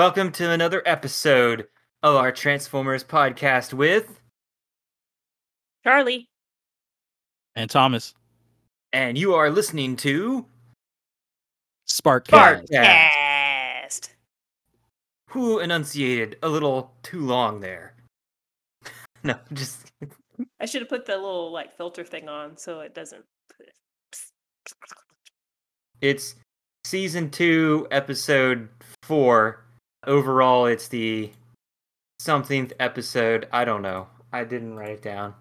Welcome to another episode of our Transformers podcast with, Charlie. and Thomas. and you are listening to Spark. Sparkcast, who enunciated a little too long there. no, just I should have put the little like filter thing on so it doesn't. it's season two, episode four. Overall, it's the somethingth episode. I don't know. I didn't write it down.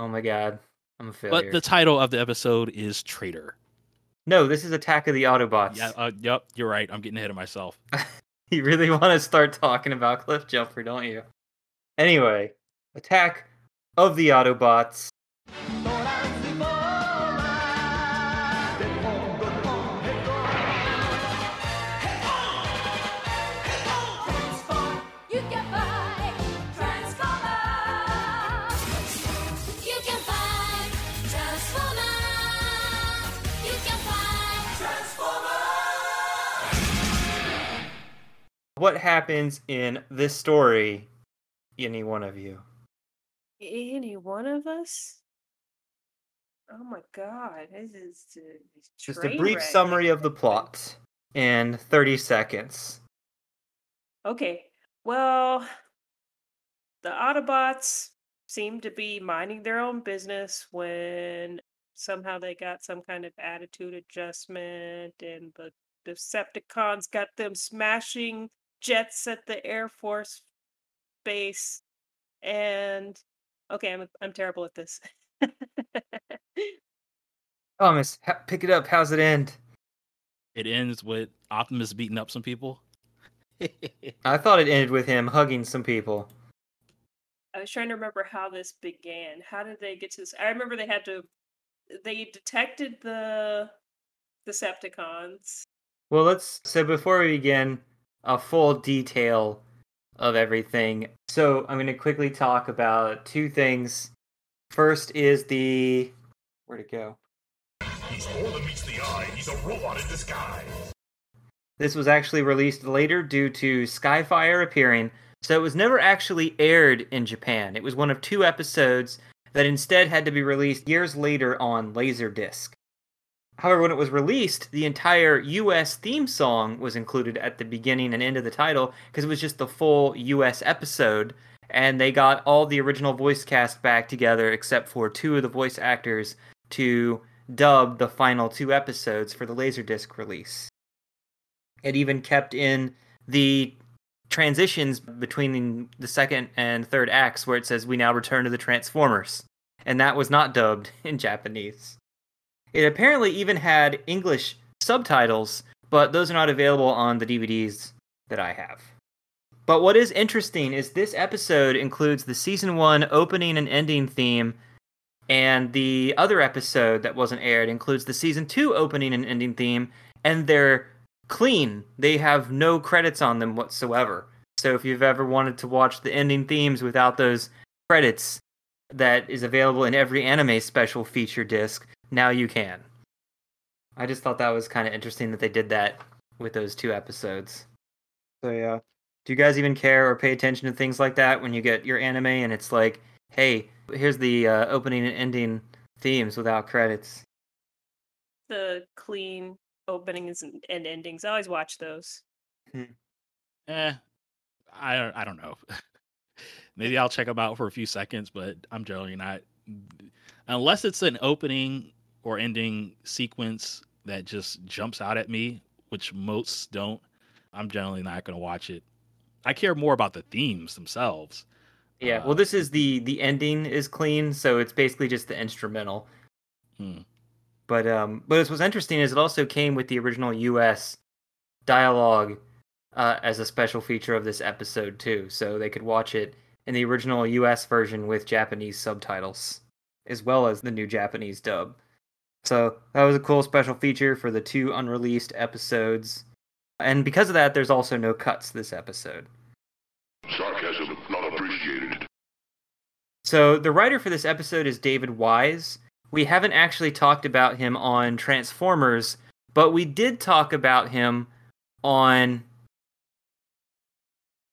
Oh my god, I'm a failure. But the title of the episode is Traitor. No, this is Attack of the Autobots. Yeah, uh, yep, you're right. I'm getting ahead of myself. You really want to start talking about Cliff Jumper, don't you? Anyway, Attack of the Autobots. What happens in this story, any one of you? Any one of us? Oh my god, this is uh, Just a brief wreck. summary of the plot in 30 seconds. Okay, well, the Autobots seem to be minding their own business when somehow they got some kind of attitude adjustment, and the Decepticons got them smashing jets at the Air Force base. And okay, I'm I'm terrible at this. Thomas, ha- pick it up. How's it end? It ends with Optimus beating up some people. I thought it ended with him hugging some people. I was trying to remember how this began. How did they get to this? I remember they had to. They detected the Decepticons. Well, let's. So before we begin, a full detail of everything. So I'm going to quickly talk about two things. First is the. Where'd it go? He's more than meets the eye. He's a robot in disguise. This was actually released later due to Skyfire appearing, so it was never actually aired in Japan. It was one of two episodes that instead had to be released years later on Laserdisc. However, when it was released, the entire US theme song was included at the beginning and end of the title because it was just the full US episode, and they got all the original voice cast back together except for two of the voice actors to dub the final two episodes for the Laserdisc release. It even kept in the transitions between the second and third acts where it says we now return to the Transformers. And that was not dubbed in Japanese. It apparently even had English subtitles, but those are not available on the DVDs that I have. But what is interesting is this episode includes the season one opening and ending theme, and the other episode that wasn't aired includes the season two opening and ending theme, and they're clean. They have no credits on them whatsoever. So if you've ever wanted to watch the ending themes without those credits, that is available in every anime special feature disc, now you can. I just thought that was kind of interesting that they did that with those two episodes. So yeah. Do you guys even care or pay attention to things like that when you get your anime and it's like, hey, here's the uh, opening and ending themes without credits? The clean openings and, and endings. I always watch those. Eh, I don't- I don't know. Maybe I'll check them out for a few seconds, but I'm generally not. Unless it's an opening or ending sequence that just jumps out at me, which most don't. I'm generally not going to watch it. I care more about the themes themselves. Yeah. Uh, well, this is the the ending is clean, so it's basically just the instrumental. Hmm. But um, but what's interesting is it also came with the original U.S. dialogue uh, as a special feature of this episode too, so they could watch it in the original U.S. version with Japanese subtitles, as well as the new Japanese dub. So that was a cool special feature for the two unreleased episodes, and because of that, there's also no cuts this episode. Sarcasm not appreciated. So the writer for this episode is David Wise. We haven't actually talked about him on Transformers, but we did talk about him on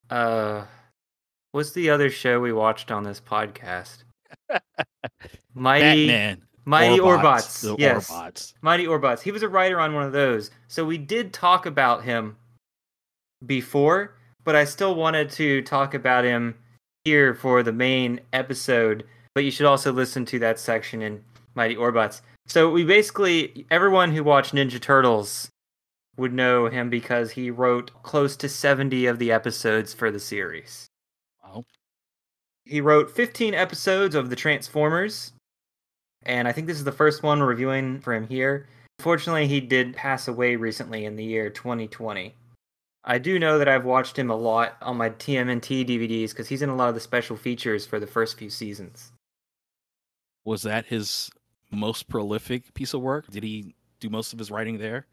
Uh, what's the other show we watched on this podcast? Mighty Batman. Mighty Orbots. The yes. Orbots. Mighty Orbots. He was a writer on one of those. So we did talk about him before, but I still wanted to talk about him here for the main episode. But you should also listen to that section in Mighty Orbots. So we basically, everyone who watched Ninja Turtles would know him because he wrote close to 70 of the episodes for the series. Wow. He wrote 15 episodes of the Transformers, and I think this is the first one we're reviewing for him here. Unfortunately, he did pass away recently in the year 2020. I do know that I've watched him a lot on my TMNT DVDs because he's in a lot of the special features for the first few seasons. Was that his most prolific piece of work? Did he do most of his writing there?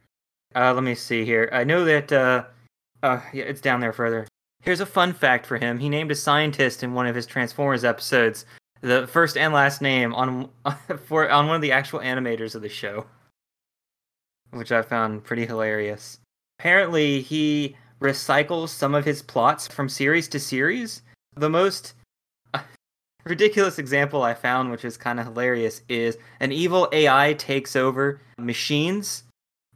Uh, let me see here. I know that. Uh, uh, yeah, it's down there further. Here's a fun fact for him. He named a scientist in one of his Transformers episodes the first and last name on for on one of the actual animators of the show, which I found pretty hilarious. Apparently, he recycles some of his plots from series to series. The most ridiculous example I found, which is kind of hilarious, is an evil AI takes over machines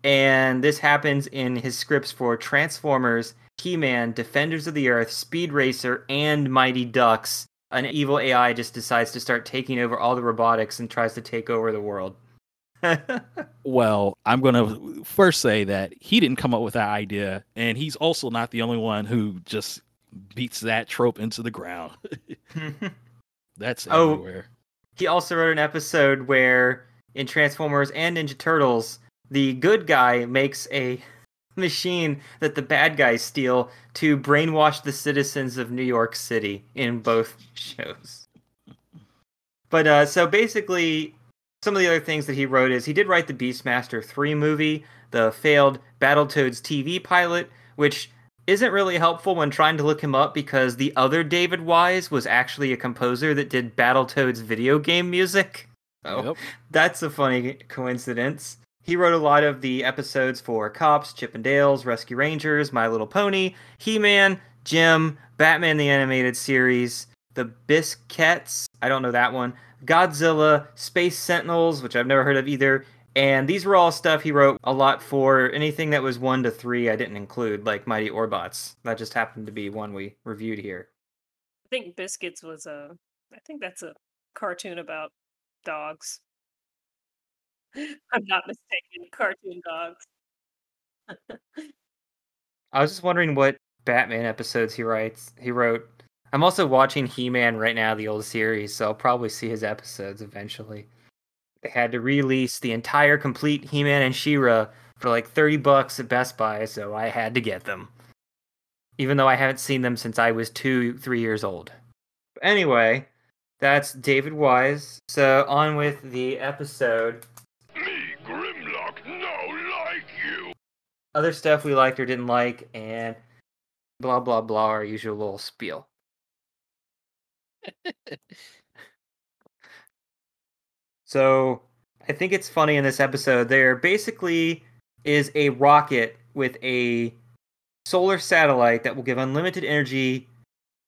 and this happens in his scripts for Transformers, He-Man, Defenders of the Earth, Speed Racer, and Mighty Ducks. An evil AI just decides to start taking over all the robotics and tries to take over the world. Well, I'm going to first say that he didn't come up with that idea, and he's also not the only one who just beats that trope into the ground. That's Oh. everywhere. he also wrote an episode where in Transformers and Ninja Turtles, the good guy makes a machine that the bad guys steal to brainwash the citizens of New York City in both shows. But uh, so basically, some of the other things that he wrote is he did write the Beastmaster 3 movie, the failed Battletoads TV pilot, which isn't really helpful when trying to look him up because the other David Wise was actually a composer that did Battletoads video game music. Oh, Yep. that's a funny coincidence. He wrote a lot of the episodes for Cops, Chippendales, Rescue Rangers, My Little Pony, He-Man, Jim, Batman the Animated Series, The Biskitts, I don't know that one, Godzilla, Space Sentinels, which I've never heard of either, and these were all stuff he wrote a lot for. Anything that was 1 to 3 I didn't include, like Mighty Orbots. That just happened to be one we reviewed here. I think Biskitts was a. I think that's a cartoon about dogs. I'm not mistaken. Cartoon dogs. I was just wondering what Batman episodes he writes. He wrote. I'm also watching He-Man right now, the old series, so I'll probably see his episodes eventually. They had to release the entire complete He-Man and She-Ra for like 30 bucks at Best Buy, so I had to get them. Even though I haven't seen them since I was 2 3 years old. Anyway, that's David Wise. So on with the episode. Other stuff we liked or didn't like, and blah blah blah, our usual little spiel. so I think it's funny in this episode. There basically is a rocket with a solar satellite that will give unlimited energy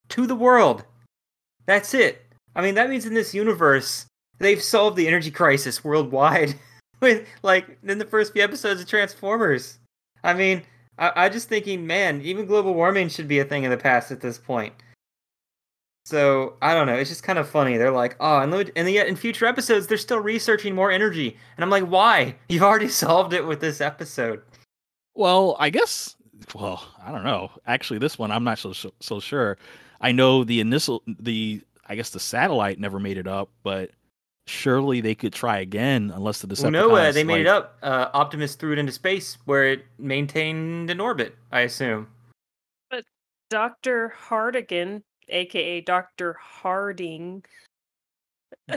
to the world. That's it. I mean, that means in this universe, they've solved the energy crisis worldwide with like in the first few episodes of Transformers. I mean, I, I just thinking, man, even global warming should be a thing of the past at this point. So I don't know. It's just kind of funny. They're like, oh, and, and yet in future episodes, they're still researching more energy, and I'm like, why? You've already solved it with this episode. Well, I guess. Well, I don't know. Actually, this one I'm not so, so sure. I know the initial the I guess the satellite never made it up, but surely they could try again unless the Well, no, uh, Decepticons, they made it up. Uh, Optimus threw it into space where it maintained an orbit. I assume. But Dr. Hardigan, aka Dr. Harding.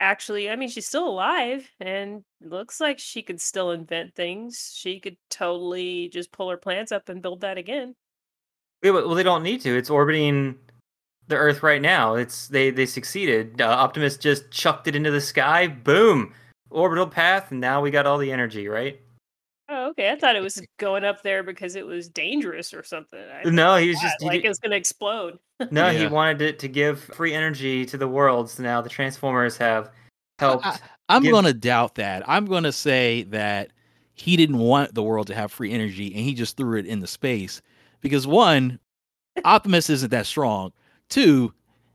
Actually, I mean, she's still alive and looks like she could still invent things. She could totally just pull her plants up and build that again. Yeah, well, they don't need to. It's orbiting the Earth right now. It's they they succeeded. Uh, Optimus just chucked it into the sky. Boom, orbital path, and now we got all the energy. Right? Oh, Okay, I thought it was going up there because it was dangerous or something. I No, he was that, just he like it's gonna explode. no, he wanted it to give free energy to the world. So now the Transformers have helped. I, I'm give- going to doubt that. I'm going to say that he didn't want the world to have free energy and he just threw it into space because one, Optimus isn't that strong. Two,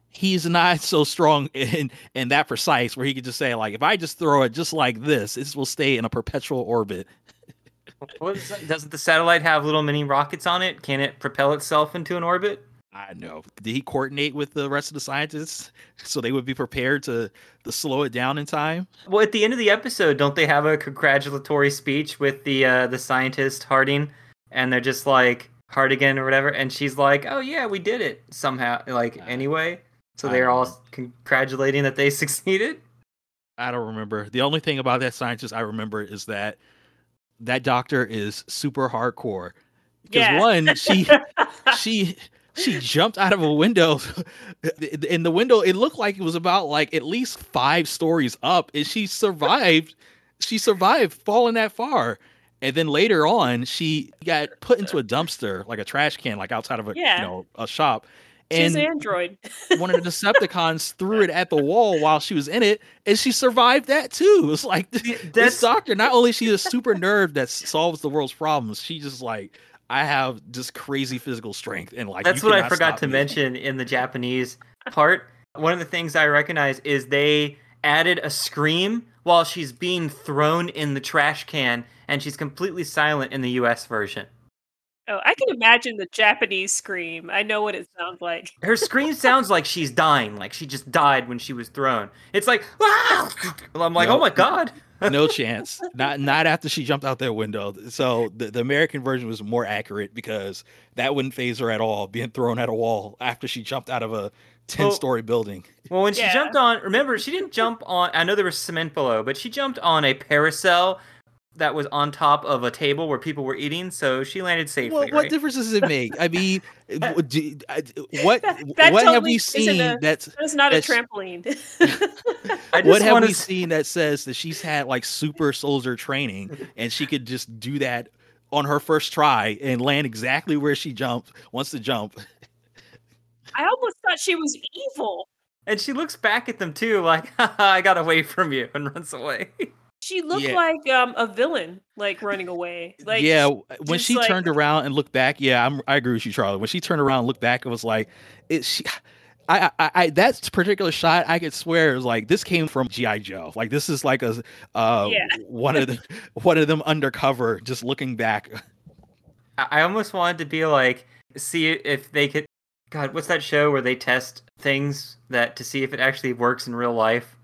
he's not so strong and and that precise where he could just say like if I just throw it just like this, this will stay in a perpetual orbit. Doesn't the satellite have little mini rockets on it? Can it propel itself into an orbit? I know. Did he coordinate with the rest of the scientists so they would be prepared to to slow it down in time? Well, at the end of the episode, don't they have a congratulatory speech with the uh, the scientist Harding, and they're just like Hardigan or whatever, and she's like, "Oh yeah, we did it somehow." Like Uh, anyway, so I they're all know. congratulating that they succeeded. I don't remember. The only thing about that scientist I remember is that that doctor is super hardcore. Because Yeah. one, she she she jumped out of a window in the window it looked like it was about like at least five stories up and she survived she survived falling that far and then later on she got put into a dumpster like a trash can like outside of a Yeah. you know a shop She's and android. one of the decepticons threw it at the wall while she was in it and she survived that too it's like See, this doctor not only is she a super nerd that solves the world's problems she just like i have just crazy physical strength and like that's what I forgot to me. mention in the Japanese part. One of the things I recognize is they added a scream while she's being thrown in the trash can, and she's completely silent in the U.S. version. Oh, I can imagine the Japanese scream. I know what it sounds like. Her scream sounds like she's dying, like she just died when she was thrown. It's like, "Ah!" I'm like, No. oh my god. no chance not not after she jumped out that window so the, the american version was more accurate because that wouldn't phase her at all being thrown at a wall after she jumped out of a 10 Well- story building Well, when she Yeah. jumped on, remember, she didn't jump on. I know there was cement below, but she jumped on a parasol that was on top of a table where people were eating, so she landed safely. Well, what right? difference does it make? I mean, do- I- what That- that what have we seen a- that's That's not a trampoline. What have wanna we s- seen that says that she's had like super soldier training and she could just do that on her first try and land exactly where she jumped wants to jump. I almost thought she was evil. And she looks back at them too, like, Haha, I got away from you, and runs away. She looked Yeah. like um, a villain, like running away. Like yeah, when she like- turned around and looked back, yeah, I'm, I agree with you, Charlie. When she turned around and looked back, it was like, it. She, I, I, I, that particular shot, I could swear, it was like this came from GI Joe. Like this is like a, uh, Yeah. one of the, one of them undercover, just looking back. I I almost wanted to be like, see if they could. God, what's that show where they test things that to see if it actually works in real life?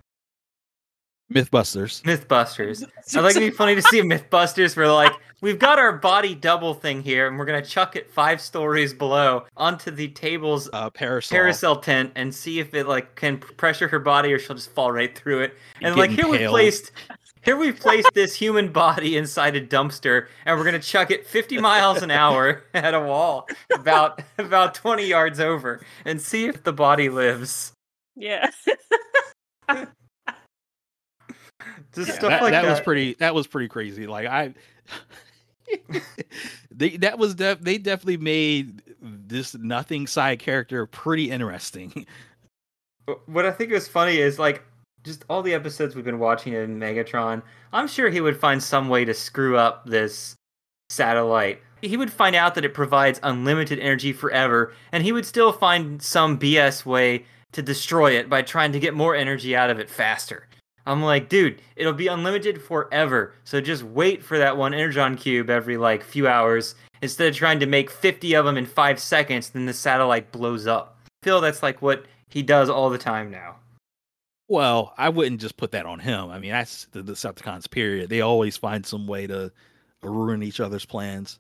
MythBusters. Mythbusters. I'd like to be funny to see a Mythbusters where like we've got our body double thing here, and we're gonna chuck it five stories below onto the table's Uh, parasol. carousel tent and see if it like can pressure her body or she'll just fall right through it. And And like here we impaled. placed here we placed this human body inside a dumpster and we're gonna chuck it 50 miles an hour at a wall about about 20 yards over and see if the body lives. yeah. Just Yeah, stuff that, like that that. was pretty that was pretty crazy like i they that was def, they definitely made this nothing side character pretty interesting What I think is funny is like just all the episodes we've been watching in Megatron. I'm sure he would find some way to screw up this satellite. He would find out that it provides unlimited energy forever, and he would still find some BS way to destroy it by trying to get more energy out of it faster. I'm like, dude, it'll be unlimited forever. So just wait for that one energon cube every like few hours instead of trying to make 50 of them in 5 seconds then the satellite blows up. I feel that's like what he does all the time now. well i wouldn't just put that on him i mean that's the decepticons period they always find some way to ruin each other's plans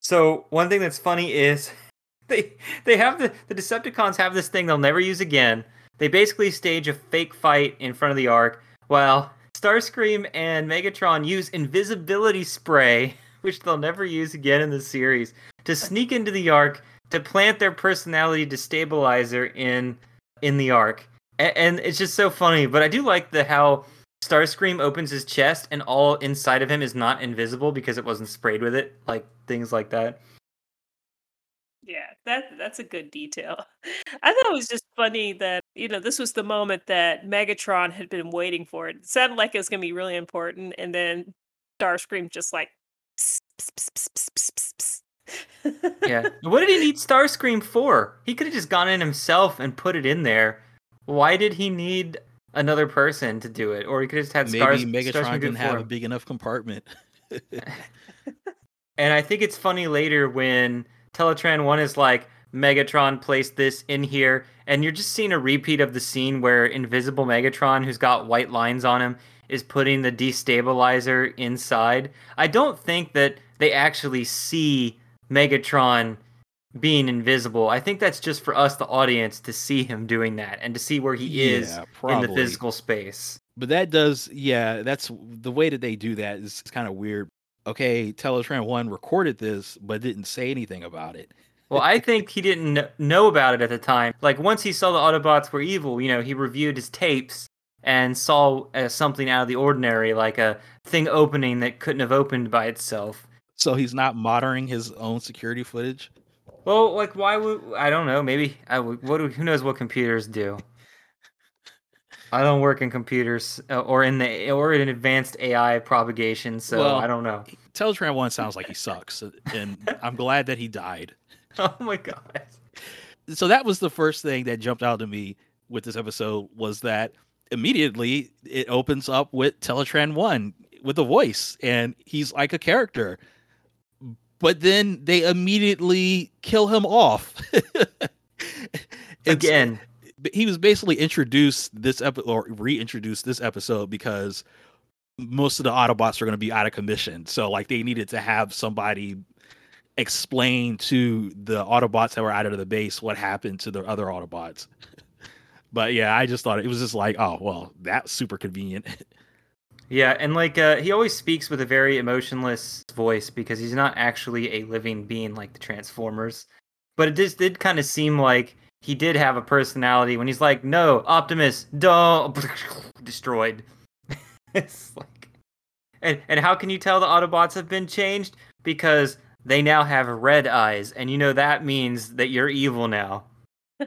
So one thing that's funny is they they have the the Decepticons have this thing they'll never use again. They basically stage a fake fight in front of the Ark, while Starscream and Megatron use invisibility spray, which they'll never use again in the series, to sneak into the Ark to plant their personality destabilizer in in the Ark. And it's just so funny, but I do like the how Starscream opens his chest and all inside of him is not invisible because it wasn't sprayed with it, like things like that. Yeah, that that's a good detail. I thought it was just funny that, you know, this was the moment that Megatron had been waiting for. It sounded like it was gonna be really important, and then Starscream just like "Psst, psst, psst, psst, psst, psst, psst." Yeah. what did he need Starscream for? He could have just gone in himself and put it in there. Why did he need another person to do it? Or he could have just had Maybe Stars, Megatron Starscream didn't have him. a big enough compartment. And I think it's funny later when Teletran 1 is like, Megatron placed this in here, and you're just seeing a repeat of the scene where Invisible Megatron, who's got white lines on him, is putting the destabilizer inside. I don't think that they actually see Megatron being invisible. I think that's just for us, the audience, to see him doing that and to see where he is Yeah, in the physical space. But that does, yeah, that's the way that they do that is kind of weird. Okay, Teletran 1 recorded this, but didn't say anything about it. Well, I think he didn't know about it at the time. Like once he saw the Autobots were evil, you know, he reviewed his tapes and saw uh, something out of the ordinary, like a thing opening that couldn't have opened by itself. So he's not monitoring his own security footage. Well, like why would I don't know? Maybe I would, what who knows what computers do? I don't work in computers uh, or in the or in advanced AI propagation, so Well, I don't know. Teletran 1 sounds like he sucks, and I'm glad that he died. Oh my god. so that was the first thing that jumped out to me with this episode was that immediately it opens up with Teletran 1 with a voice and he's like a character. But then they immediately kill him off. Again, he was basically introduced this episode or reintroduced this episode because most of the Autobots are going to be out of commission. So like they needed to have somebody explain to the Autobots that were out of the base what happened to the other Autobots. but yeah, I just thought it was just like, oh well, that's super convenient. Yeah, and like uh, he always speaks with a very emotionless voice because he's not actually a living being like the Transformers. But it just did kind of seem like he did have a personality when he's like, "No, Optimus, don't destroyed." it's like, and and how can you tell the Autobots have been changed? Because they now have red eyes, and you know that means that you're evil now.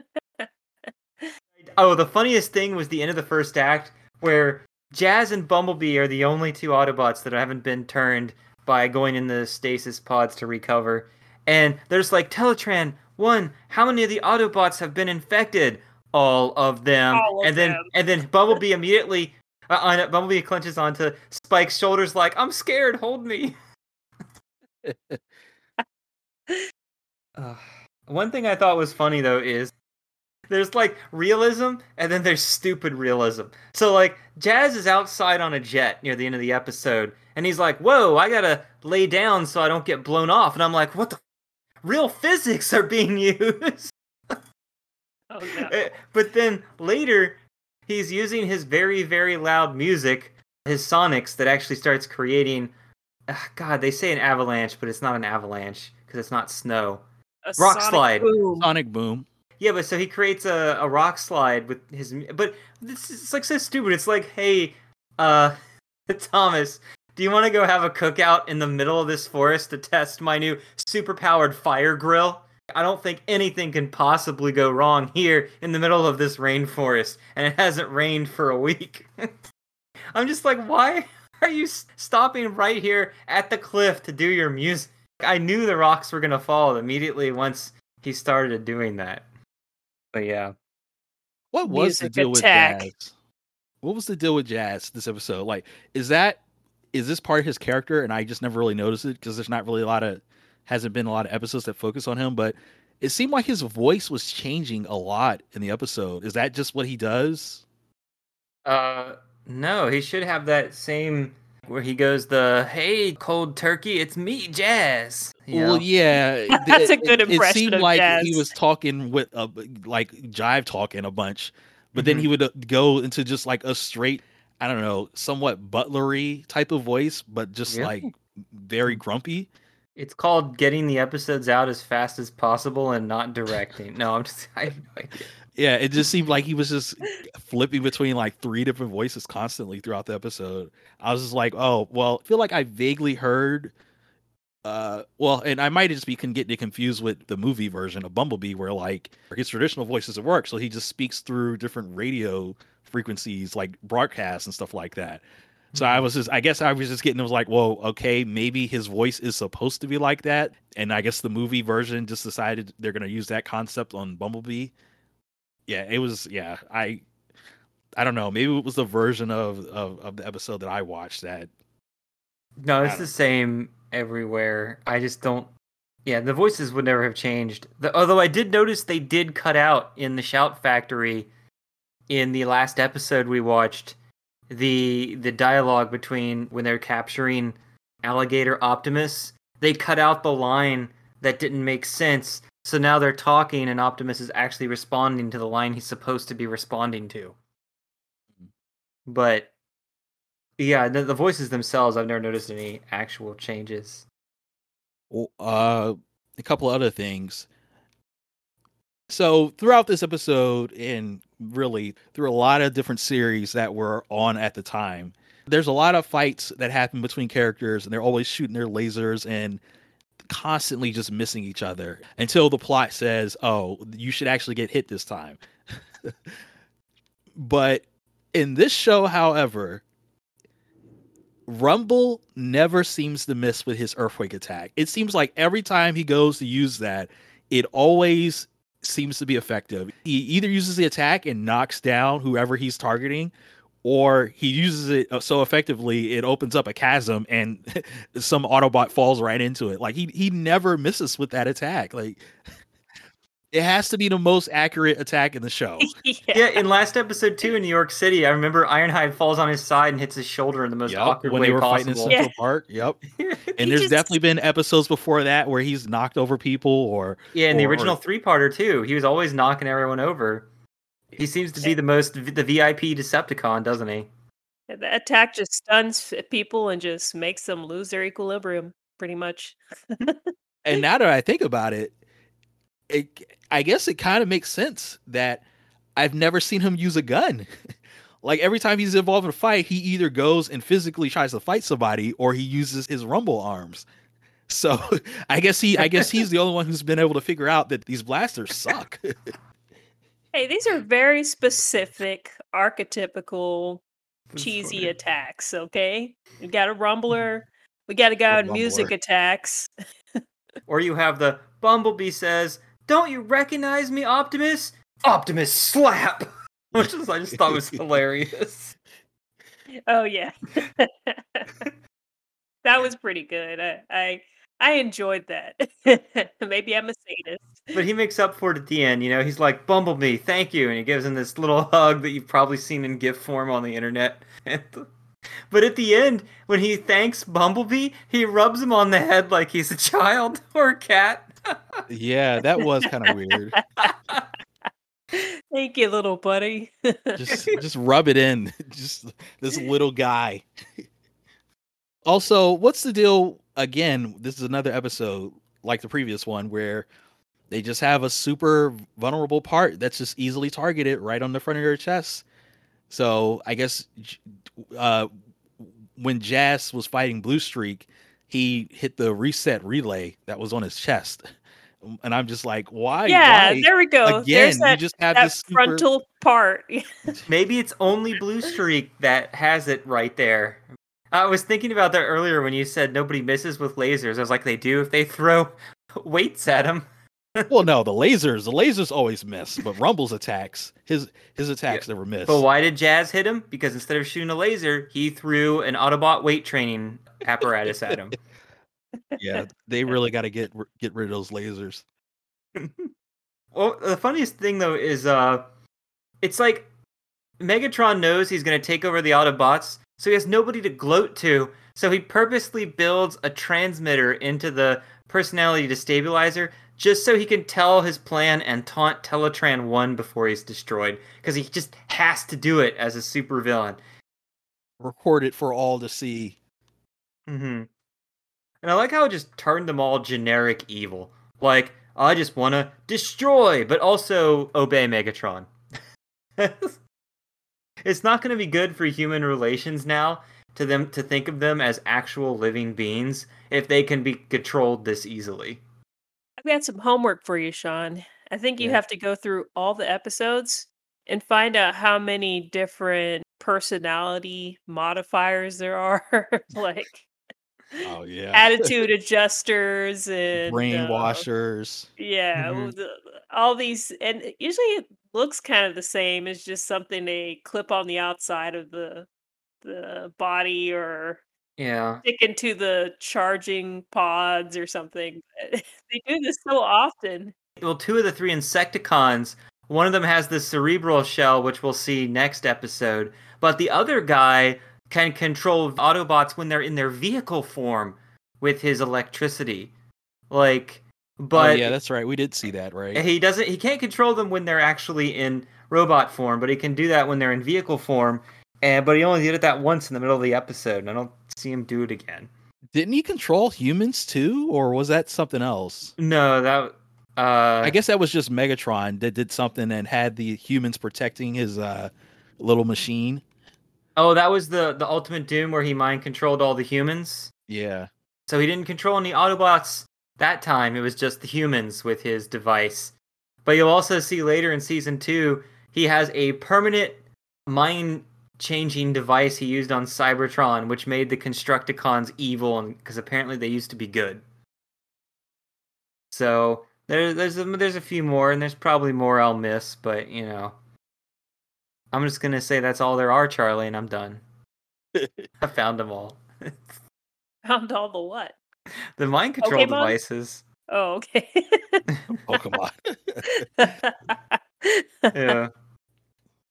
oh, the funniest thing was the end of the first act where Jazz and Bumblebee are the only two Autobots that haven't been turned by going in the stasis pods to recover. And there's like Teletran, one, how many of the Autobots have been infected? All of them. All of and then them. and then Bumblebee immediately uh, on Bumblebee clenches onto Spike's shoulders like, "I'm scared, hold me." Ugh. One thing I thought was funny though is there's like realism and then there's stupid realism. So like Jazz is outside on a jet near the end of the episode and he's like, "Whoa, I got to lay down so I don't get blown off." And I'm like, "What the f- real physics are being used?" Oh no. Eh, but then later he's using his very very loud music, his sonics that actually starts creating ah, God, they say an avalanche, but it's not an avalanche because it's not snow. A rock sonic slide. boom. Sonic Boom. Yeah, but so he creates a, a rock slide with his. But this is it's like so stupid. It's like, hey, uh, Thomas, do you want to go have a cookout in the middle of this forest to test my new super powered fire grill? I don't think anything can possibly go wrong here in the middle of this rainforest, and it hasn't rained for a week. I'm just like, why are you stopping right here at the cliff to do your music? I knew the rocks were gonna fall immediately once he started doing that. But yeah, What was the deal attack. with Jazz? What was the deal with Jazz this episode? Like, is that is this part of his character? And I just never really noticed it because there's not really a lot of hasn't been a lot of episodes that focus on him. But it seemed like his voice was changing a lot in the episode. Is that just what he does? uh, no, he should have that same where he goes the "Hey, cold turkey, it's me, Jazz." You Well, know? yeah, That's a it- good it, It seemed of like Jazz. he was talking with a like jive talking a bunch, but then Mhm. he would uh, go into just like a straight, I don't know, somewhat butlery type of voice, but just Yeah. like very grumpy. It's called getting the episodes out as fast as possible and not directing. No, I'm just I have no idea. Yeah, it just seemed like he was just flipping between like three different voices constantly throughout the episode. I was just like, oh, well, I feel like I vaguely heard uh well and i might just be con- getting confused with the movie version of bumblebee where like his traditional voice doesn't work so he just speaks through different radio frequencies like broadcasts and stuff like that. So i was just i guess i was just getting it was like whoa okay maybe his voice is supposed to be like that. And i guess the movie version just decided they're going to use that concept on bumblebee yeah it was yeah i i don't know maybe it was the version of of, of the episode that i watched that No, it's the don't- same everywhere. I just don't. Yeah, the voices would never have changed. The, although I did notice they did cut out in the Shout Factory in the last episode we watched the the dialogue between when they're capturing alligator Optimus. They cut out the line that didn't make sense. So now they're talking and Optimus is actually responding to the line he's supposed to be responding to. But yeah, the, the voices themselves, I've never noticed any actual changes. Well, uh, a couple other things. So throughout this episode, and really through a lot of different series that were on at the time, there's a lot of fights that happen between characters, and they're always shooting their lasers and constantly just missing each other until the plot says, "Oh, you should actually get hit this time." but in this show, however, Rumble never seems to miss with his earthquake attack. It seems like every time he goes to use that, it always seems to be effective. He either uses the attack and knocks down whoever he's targeting, or he uses it uh, so effectively it opens up a chasm and some Autobot falls right into it. Like he he never misses with that attack. Like it has to be the most accurate attack in the show. yeah. Yeah, in last episode two in New York City, I remember Ironhide falls on his side and hits his shoulder in the most Yup, awkward when way they were fighting in possible. Central Park. Yep. And there's just- definitely been episodes before that where he's knocked over people or Yeah, in the Or- or- original three-parter too, he was always knocking everyone over. He seems to be the most the VIP Decepticon, doesn't he? The attack just stuns people and just makes them lose their equilibrium, pretty much. and now that I think about it, it I guess it kind of makes sense that I've never seen him use a gun. like every time he's involved in a fight, he either goes and physically tries to fight somebody or he uses his rumble arms. So I guess he I guess he's the only one who's been able to figure out that these blasters suck. Hey, these are very specific, archetypical, That's cheesy funny. attacks, okay? We got a mm-hmm. rumbler, we got a guy with music attacks. Or you have the Bumblebee says, "Don't you recognize me, Optimus?" Optimus slap, which is, I just thought was hilarious. Oh yeah. that was pretty good. I, I I enjoyed that. Maybe I'm a sadist. But he makes up for it at the end. You know, he's like, "Bumblebee, thank you," and he gives him this little hug that you've probably seen in GIF form on the internet. but at the end, when he thanks Bumblebee, he rubs him on the head like he's a child or a cat. yeah, that was kind of weird. Thank you, little buddy. just just rub it in just this little guy also what's the deal again this is another episode like the previous one where they just have a super vulnerable part that's just easily targeted right on the front of your chest so i guess uh when jazz was fighting blue streak he hit the reset relay that was on his chest and i'm just like why yeah, why? there we go. again There's you just have that this super- frontal part. Maybe it's only Blue Streak that has it right there. I was thinking about that earlier when you said nobody misses with lasers. I was like, they do if they throw weights at them. well, no, the lasers, the lasers always miss, but Rumble's attacks, his his attacks never miss. But why did Jazz hit him? Because instead of shooting a laser, he threw an Autobot weight training apparatus at him. yeah, they really got to get get rid of those lasers. Well, the funniest thing though is uh it's like Megatron knows he's going to take over the Autobots, so he has nobody to gloat to. So he purposely builds a transmitter into the personality destabilizer just so he can tell his plan and taunt Teletran 1 before he's destroyed because he just has to do it as a supervillain. Record it for all to see. Mm-hmm. And I like how it just turned them all generic evil. Like I just want to destroy, but also obey Megatron. it's not going to be good for human relations now to them to think of them as actual living beings if they can be controlled this easily. I've got some homework for you, Sean. I think you Yeah. have to go through all the episodes and find out how many different personality modifiers there are, like Oh yeah. attitude adjusters and uh, Brainwashers. yeah, Mhm. all these, and usually it looks kind of the same. It's just something they clip on the outside of the the body or Yeah. stick into the charging pods or something. they do this so often. Well, two of the three Insecticons, one of them has the cerebral shell, which we'll see next episode, but the other guy can control Autobots when they're in their vehicle form with his electricity. Like, but oh yeah, that's right. We did see that, right? he doesn't. He can't control them when they're actually in robot form, but he can do that when they're in vehicle form. And but he only did it that once in the middle of the episode, and I don't see him do it again. Didn't he control humans too, or was that something else? No, that. Uh, I guess that was just Megatron that did something and had the humans protecting his uh, little machine. Oh, that was the the Ultimate Doom where he mind controlled all the humans. Yeah. So he didn't control any Autobots that time. It was just the humans with his device. But you'll also see later in season two, he has a permanent mind changing device he used on Cybertron, which made the Constructicons evil, and because apparently they used to be good. So there, there's a, there's a few more, and there's probably more I'll miss, but you know, I'm just gonna say that's all there are, Charlie, and I'm done. I found them all. Found all the what? The mind control Pokemon? devices. Oh, okay. Pokemon. Yeah.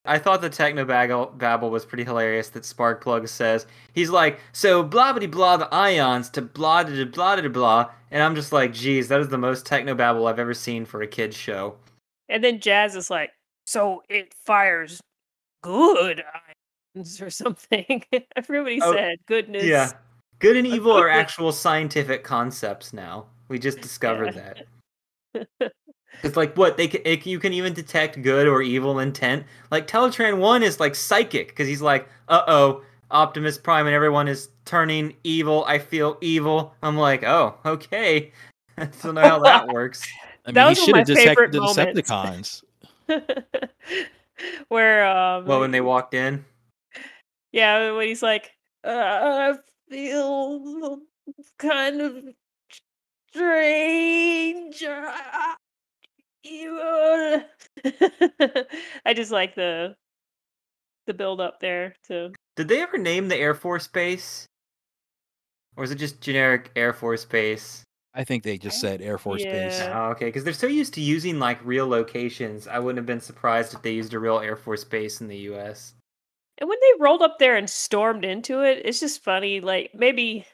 I thought the techno babble was pretty hilarious that Sparkplug says. He's like, so blah blah blah the ions to blah blah blah blah blah. And I'm just like, geez, that is the most techno babble I've ever seen for a kid's show. and then Jazz is like, so it fires good ions or something. Everybody Oh, said goodness. Yeah. Good and evil are actual scientific concepts now. We just discovered that. It's like what they can, it, you can even detect good or evil intent. Like Teletran One is like psychic because he's like, uh oh, Optimus Prime and everyone is turning evil. I feel evil. I'm like, oh, okay. I don't know how that works. I mean, That he was one should have my detected favorite the moments. Decepticons. Where um Well, when they walked in, yeah, when he's like, uh, I feel kind of strange. uh. I just like the the build up there to did they ever name the Air Force Base, or is it just generic Air Force Base? I think they just said Air Force Base. Oh, okay, because they're so used to using like real locations. I wouldn't have been surprised if they used a real Air Force Base in the U.S. And when they rolled up there and stormed into it, it's just funny. Like maybe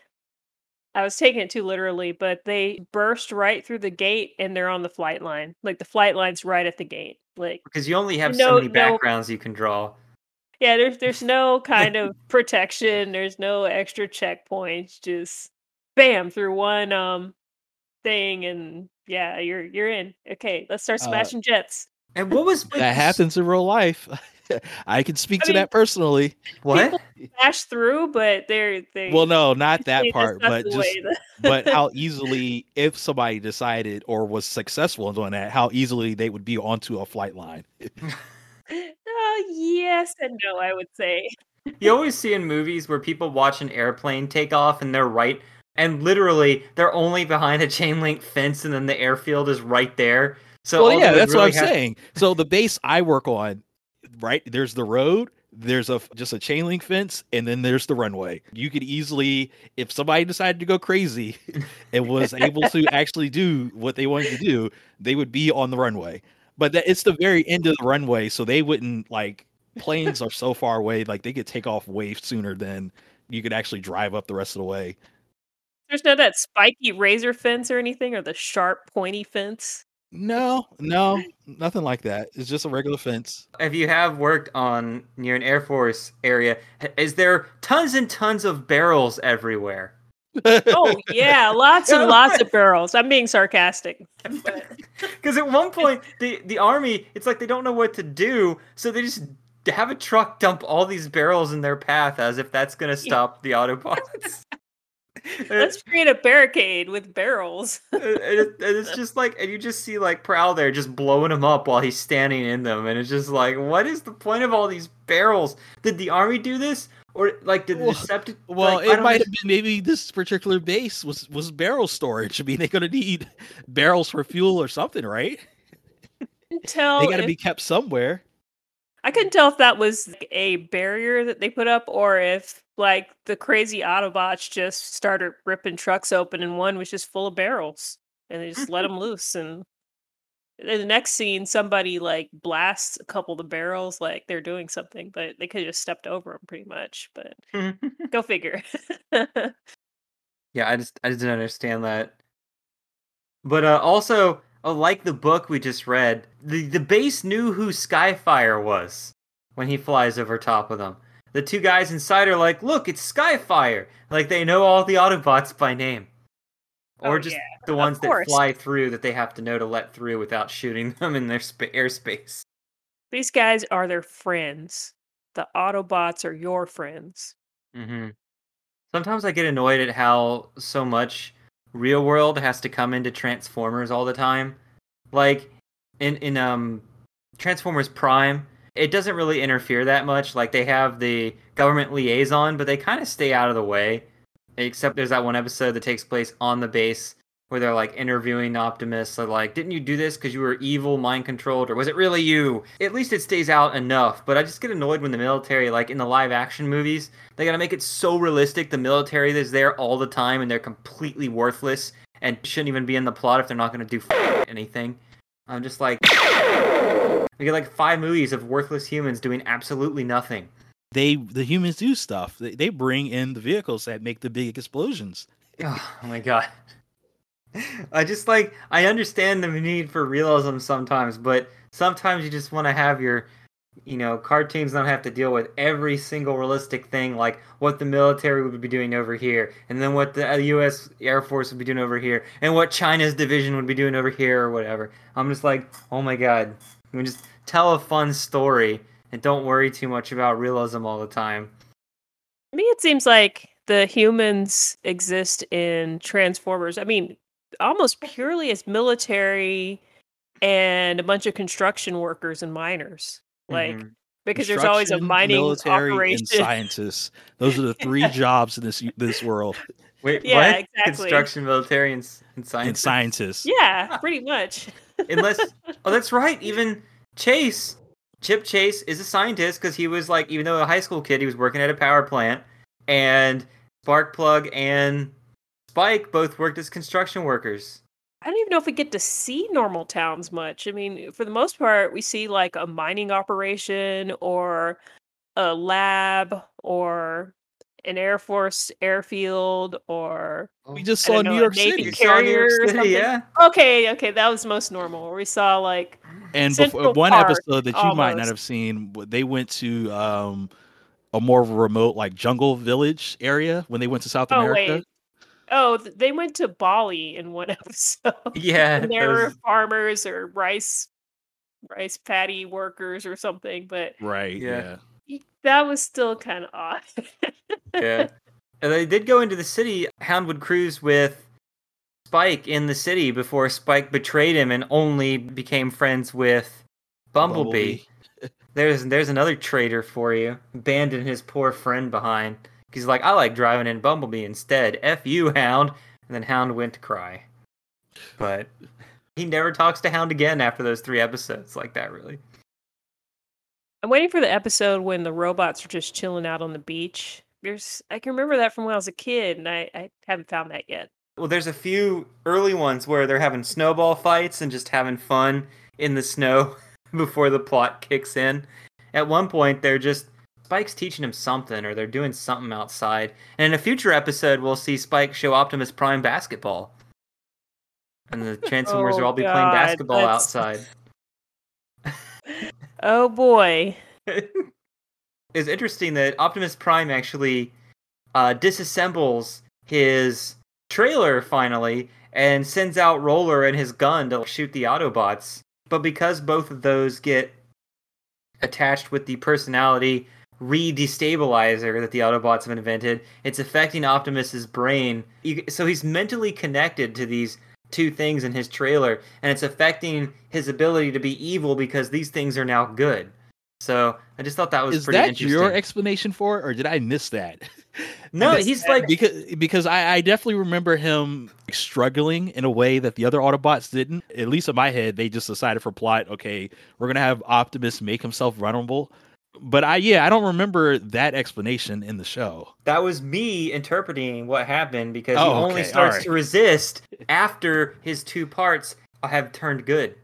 I was taking it too literally, but they burst right through the gate and they're on the flight line. Like the flight line's right at the gate. Like Because you only have No- so many no- backgrounds you can draw. yeah, there's there's no kind of protection. There's no extra checkpoints. Just bam through one um thing, and yeah, you're you're in. Okay, let's start Uh, smashing jets. And what was That happens in real life. I can speak I to mean- that personally. What? Smash through, but they're they. Well, no, not that part, but just way that- but how easily if somebody decided or was successful in doing that, how easily they would be onto a flight line. Uh, yes and no, I would say. You always see in movies where people watch an airplane take off and they're right, and literally they're only behind a chain link fence, and then the airfield is right there. So well, yeah, they would that's what I'm have- saying. So the base I work on, right? There's the road, there's a just a chain link fence, and then there's the runway. You could easily, if somebody decided to go crazy and was able to actually do what they wanted to do, they would be on the runway. But that, it's the very end of the runway, so they wouldn't like planes are so far away, like they could take off way sooner than you could actually drive up the rest of the way. There's no that spiky razor fence or anything, or the sharp pointy fence. No, no, nothing like that. It's just a regular fence. If you have worked on near an Air Force area, is there tons and tons of barrels everywhere? Oh yeah, lots and lots of barrels. I'm being sarcastic. Because at one point, the the army, it's like they don't know what to do, so they just have a truck dump all these barrels in their path as if that's going to stop the Autobots. And let's create a barricade with barrels. and it, and it's just like, and you just see like Prowl there just blowing them up while he's standing in them, and it's just like, what is the point of all these barrels? Did the army do this, or like did the Well- Decepticons? Well, like, it might under- have been maybe this particular base was was barrel storage. I mean, they're gonna need barrels for fuel or something, right? Tell they got to if- be kept somewhere. I couldn't tell if that was a barrier that they put up or if like the crazy Autobots just started ripping trucks open and one was just full of barrels and they just let them loose and in the next scene somebody like blasts a couple of the barrels like they're doing something but they could have just stepped over them pretty much but go figure Yeah, I just I just didn't understand that. But uh, also, uh, like the book we just read, the the base knew who Skyfire was when he flies over top of them. The two guys inside are like, "Look, it's Skyfire!" Like they know all the Autobots by name, or Oh, just yeah, the ones that fly through that they have to know to let through without shooting them in their spa- airspace. these guys are their friends the Autobots are your friends hmm Sometimes I get annoyed at how so much real world has to come into Transformers all the time. Like in in um Transformers Prime, it doesn't really interfere that much. Like they have the government liaison, but they kind of stay out of the way. Except there's that one episode that takes place on the base where they're like interviewing Optimus. So like, didn't you do this because you were evil, mind controlled, or was it really you? At least it stays out enough. But I just get annoyed when the military, like in the live action movies, they gotta make it so realistic. The military is there all the time, and they're completely worthless and shouldn't even be in the plot if they're not gonna do f- anything. I'm just like, we get like five movies of worthless humans doing absolutely nothing. They the humans do stuff. They, they bring in the vehicles that make the big explosions. Oh, my god. I just like I understand the need for realism sometimes, but sometimes you just want to have your you know, cartoons don't have to deal with every single realistic thing like what the military would be doing over here and then what the uh, US Air Force would be doing over here and what China's division would be doing over here or whatever. I'm just like, "Oh my god. We just tell a fun story and don't worry too much about realism all the time." To me, it seems like the humans exist in Transformers. I mean, almost purely as military and a bunch of construction workers and miners. Like, Mhm. because there's always a mining military, operation. and scientists. Those are the three jobs in this this world. Wait, Yeah, what? exactly. Construction, military, and, and science. And scientists. yeah, pretty much. Unless, oh, that's right. Even Chase, Chip Chase, is a scientist because he was like, even though a high school kid, he was working at a power plant, and Sparkplug and Spike both worked as construction workers. I don't even know if we get to see normal towns much. I mean, for the most part, we see like a mining operation or a lab or an Air Force airfield or We just saw know, New York Navy City. You saw New York carrier or City, yeah. okay, okay, that was most normal. We saw like And Central before one Park, episode that you might not have seen, they went to um, a more remote, like jungle village area when they went to South oh America. wait, oh they went to Bali in one episode. Yeah, and there were farmers or rice rice paddy workers or something, but Right. Yeah. Yeah. that was still kind of odd. yeah. And they did go into the city. Hound would cruise with Spike in the city before Spike betrayed him and only became friends with Bumblebee. There's there's another traitor for you, abandoning his poor friend behind. He's like, I like driving in Bumblebee instead. F you, Hound. And then Hound went to cry. But he never talks to Hound again after those three episodes like that, really. I'm waiting for the episode when the robots are just chilling out on the beach. There's I can remember that from when I was a kid, and I, I haven't found that yet. Well, there's a few early ones where they're having snowball fights and just having fun in the snow before the plot kicks in. At one point, they're just Spike's teaching him something, or they're doing something outside. And in a future episode, we'll see Spike show Optimus Prime basketball, and the Transformers Oh, will all be playing basketball that's- outside. Oh boy. it's interesting that Optimus Prime actually uh, disassembles his trailer finally and sends out Roller and his gun to shoot the Autobots. But because both of those get attached with the personality re-destabilizer that the Autobots have invented, it's affecting Optimus's brain. So he's mentally connected to these two things in his trailer, and it's affecting his ability to be evil because these things are now good. So I just thought that was Is pretty that interesting. your explanation for it, or did I miss that? no, he's like because because I, I definitely remember him struggling in a way that the other Autobots didn't. At least in my head, they just decided for plot, okay, we're gonna have Optimus make himself vulnerable. But I yeah, I don't remember that explanation in the show. that was me interpreting what happened because he Oh, only okay, starts alright. to resist after his two parts have turned good.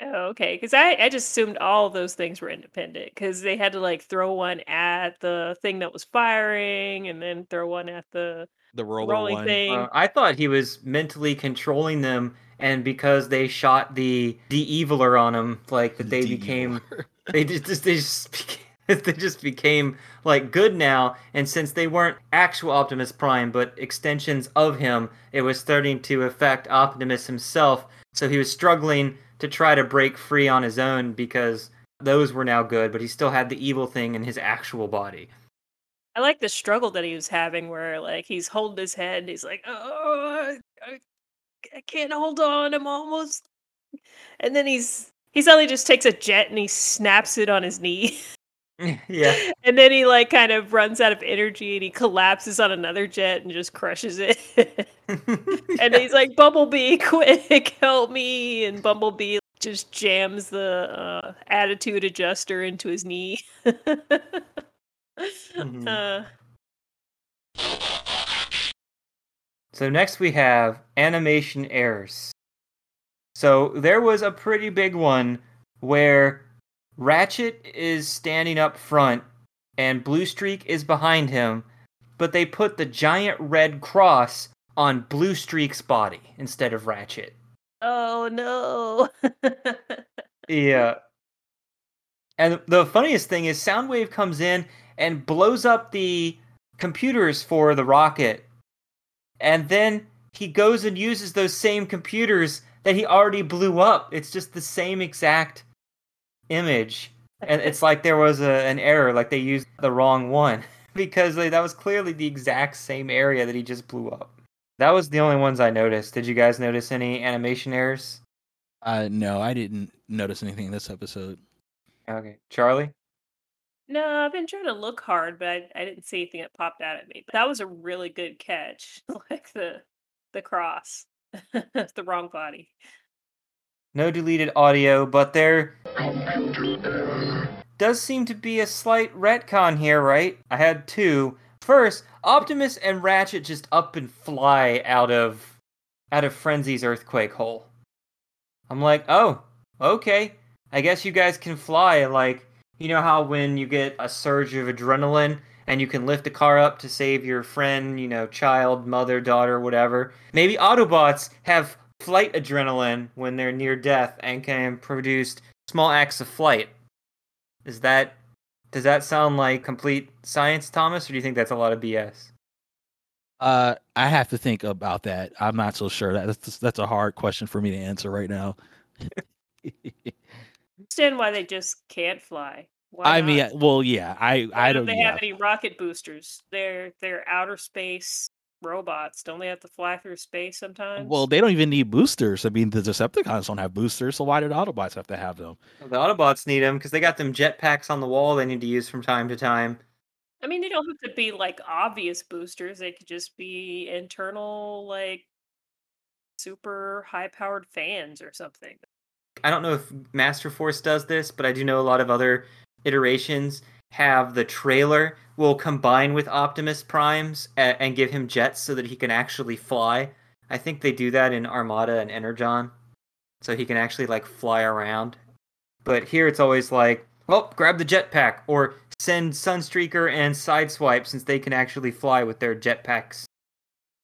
Oh, okay, because I, I just assumed all of those things were independent because they had to like throw one at the thing that was firing and then throw one at the The roller rolling one. thing. Uh, I thought he was mentally controlling them, and because they shot the de-eviler on him, like that they became they just they just became, they just became like good now. And since they weren't actual Optimus Prime, but extensions of him, it was starting to affect Optimus himself. So he was struggling to try to break free on his own because those were now good, but he still had the evil thing in his actual body. I like the struggle that he was having where like he's holding his head he's like, oh, I, I can't hold on. I'm almost. And then he's he suddenly just takes a jet and he snaps it on his knee. yeah. and then he like kind of runs out of energy and he collapses on another jet and just crushes it. and he's like, Bumblebee, quick, help me. And Bumblebee just jams the uh, attitude adjuster into his knee. Mhm. uh, So next we have animation errors. So there was a pretty big one where Ratchet is standing up front and Blue Streak is behind him, but they put the giant red cross on Blue Streak's body instead of Ratchet. oh no. Yeah. And the funniest thing is Soundwave comes in and blows up the computers for the rocket. And then he goes and uses those same computers that he already blew up. It's just the same exact image. And it's like there was a, an error, like they used the wrong one because they, that was clearly the exact same area that he just blew up. That was the only ones I noticed. Did you guys notice any animation errors? Uh, no, I didn't notice anything in this episode. Okay. Charlie? no, I've been trying to look hard, but I, I didn't see anything that popped out at me. But that was a really good catch. like the the cross. The wrong body. No deleted audio, but there does seem to be a slight retcon here, right? I had two. First, Optimus and Ratchet just up and fly out of out of Frenzy's earthquake hole. I'm like, oh, okay. I guess you guys can fly. Like, you know how when you get a surge of adrenaline and you can lift a car up to save your friend, you know, child, mother, daughter, whatever. Maybe Autobots have flight adrenaline when they're near death and can produce small acts of flight. Is that does that sound like complete science, Thomas, or do you think that's a lot of BS? Uh, I have to think about that. I'm not so sure. That's that's a hard question for me to answer right now. understand why they just can't fly. Why I not? mean, well, yeah, I Why I don't. they yeah. have any rocket boosters? They're they're outer space robots. Don't they have to fly through space sometimes? Well, they don't even need boosters. I mean, the Decepticons don't have boosters, so why did Autobots have to have them? The Autobots need them because they got them jetpacks on the wall they need to use from time to time. I mean, they don't have to be like obvious boosters. They could just be internal, like super high powered fans or something. I don't know if Masterforce does this, but I do know a lot of other iterations have the trailer will combine with Optimus Primes and, and give him jets so that he can actually fly. I think they do that in Armada and Energon, so he can actually like fly around. But here it's always like, well, grab the jetpack or send Sunstreaker and Sideswipe since they can actually fly with their jetpacks.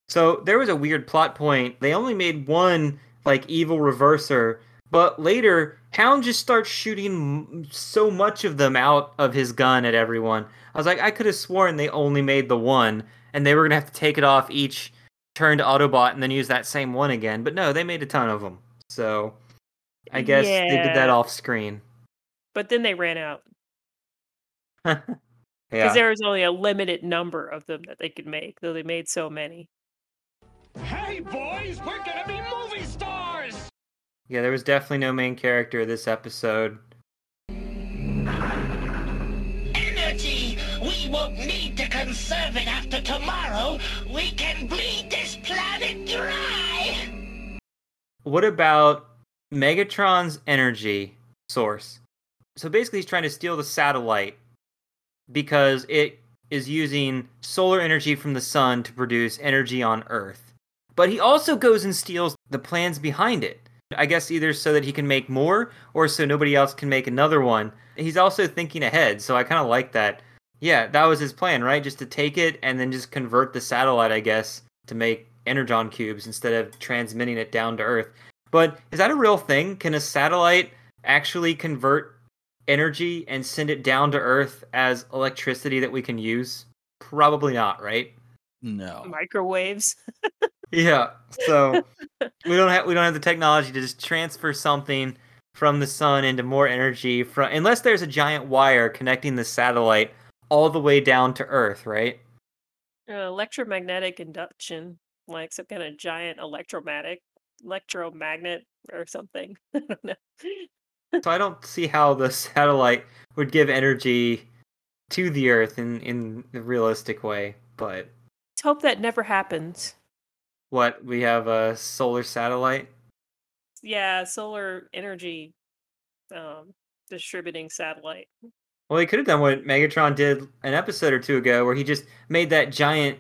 So there was a weird plot point. They only made one like evil reverser, but later Hound just starts shooting so much of them out of his gun at everyone. I was like, I could have sworn they only made the one, and they were gonna have to take it off each turn to Autobot and then use that same one again. But no, they made a ton of them. So I guess they did that off screen. But then they ran out because yeah. there was only a limited number of them that they could make, though they made so many. Hey, boys, we're gonna be movie stars! Yeah, there was definitely no main character this episode. Energy! We won't need to conserve it after tomorrow. We can bleed this planet dry! What about Megatron's energy source? So basically, he's trying to steal the satellite because it is using solar energy from the sun to produce energy on Earth. But he also goes and steals the plans behind it. I guess either so that he can make more or so nobody else can make another one. He's also thinking ahead, so I kind of like that. Yeah, that was his plan, right? Just to take it and then just convert the satellite, I guess, to make energon cubes instead of transmitting it down to Earth. But is that a real thing? Can a satellite actually convert energy and send it down to Earth as electricity that we can use? Probably not, right? No. Microwaves. Yeah. So we don't have we don't have the technology to just transfer something from the sun into more energy from unless there's a giant wire connecting the satellite all the way down to Earth, right? Uh, electromagnetic induction, like some kind of giant electromagnetic electromagnet or something. I don't know. So I don't see how the satellite would give energy to the Earth in in a realistic way. But Let's hope that never happens. What we have a solar satellite. Yeah, solar energy um distributing satellite. Well, he could have done what Megatron did an episode or two ago, where he just made that giant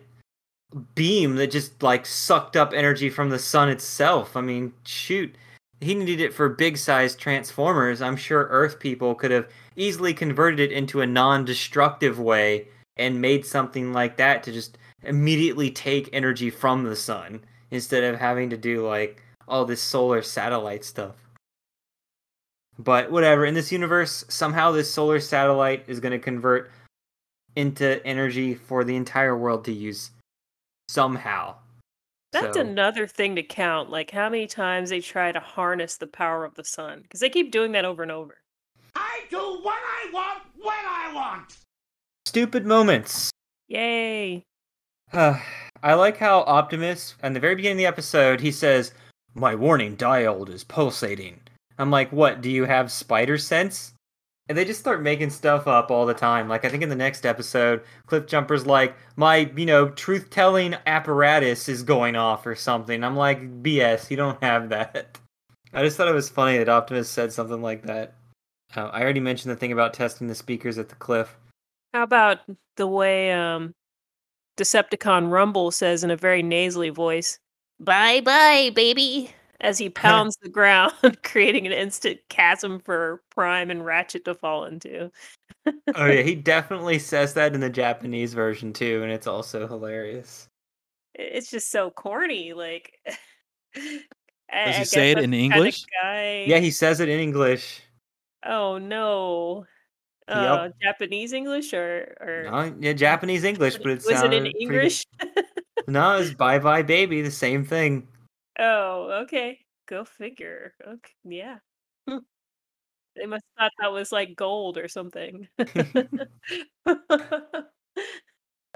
beam that just like sucked up energy from the sun itself. I mean, shoot, he needed it for big sized transformers. I'm sure Earth people could have easily converted it into a non destructive way and made something like that to just immediately take energy from the sun instead of having to do like all this solar satellite stuff. But whatever, in this universe, somehow this solar satellite is going to convert into energy for the entire world to use somehow. That's So- another thing to count, like how many times they try to harness the power of the sun, because they keep doing that over and over. I do what I want when I want! Stupid moments. Yay! I like how Optimus, in the very beginning of the episode, he says, My warning diode is pulsating. I'm like, what? Do you have spider sense? And they just start making stuff up all the time. Like, I think in the next episode, Cliffjumper's like, My, you know, truth telling apparatus is going off or something. I'm like, BS, you don't have that. I just thought it was funny that Optimus said something like that. Uh, I already mentioned the thing about testing the speakers at the cliff. How about the way um Decepticon Rumble says in a very nasally voice, "Bye bye, baby," as he pounds the ground, creating an instant chasm for Prime and Ratchet to fall into. oh yeah, he definitely says that in the Japanese version too, and it's also hilarious. It's just so corny. Like, I- I he say it in English? Guy... Yeah, he says it in English. Oh no. Yep. Uh, Japanese English or or No, yeah, Japanese English, but it was it in sounded pretty. English? No, it's bye bye baby, the same thing. oh, okay. Go figure. Okay, yeah. Hmm. They must have thought that was like gold or something.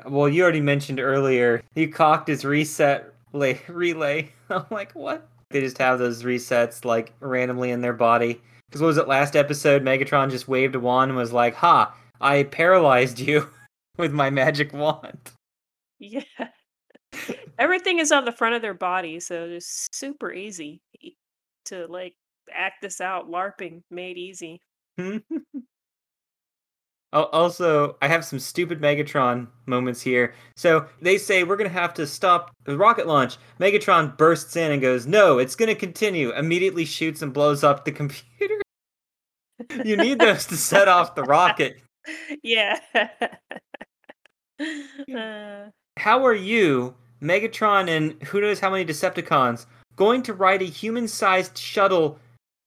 Well, you already mentioned earlier he cocked his reset relay. I'm like, what? They just have those resets like randomly in their body. Because what was it last episode? Megatron just waved a wand and was like, "Ha! I paralyzed you with my magic wand." yeah. Everything is on the front of their body, so it's super easy to like act this out. LARPing made easy. Al- Also, I have some stupid Megatron moments here. So they say we're gonna have to stop the rocket launch. Megatron bursts in and goes, "No, it's gonna continue." Immediately shoots and blows up the computer. you need those to set off the rocket. yeah. uh, How are you, Megatron, and who knows how many Decepticons going to ride a human-sized shuttle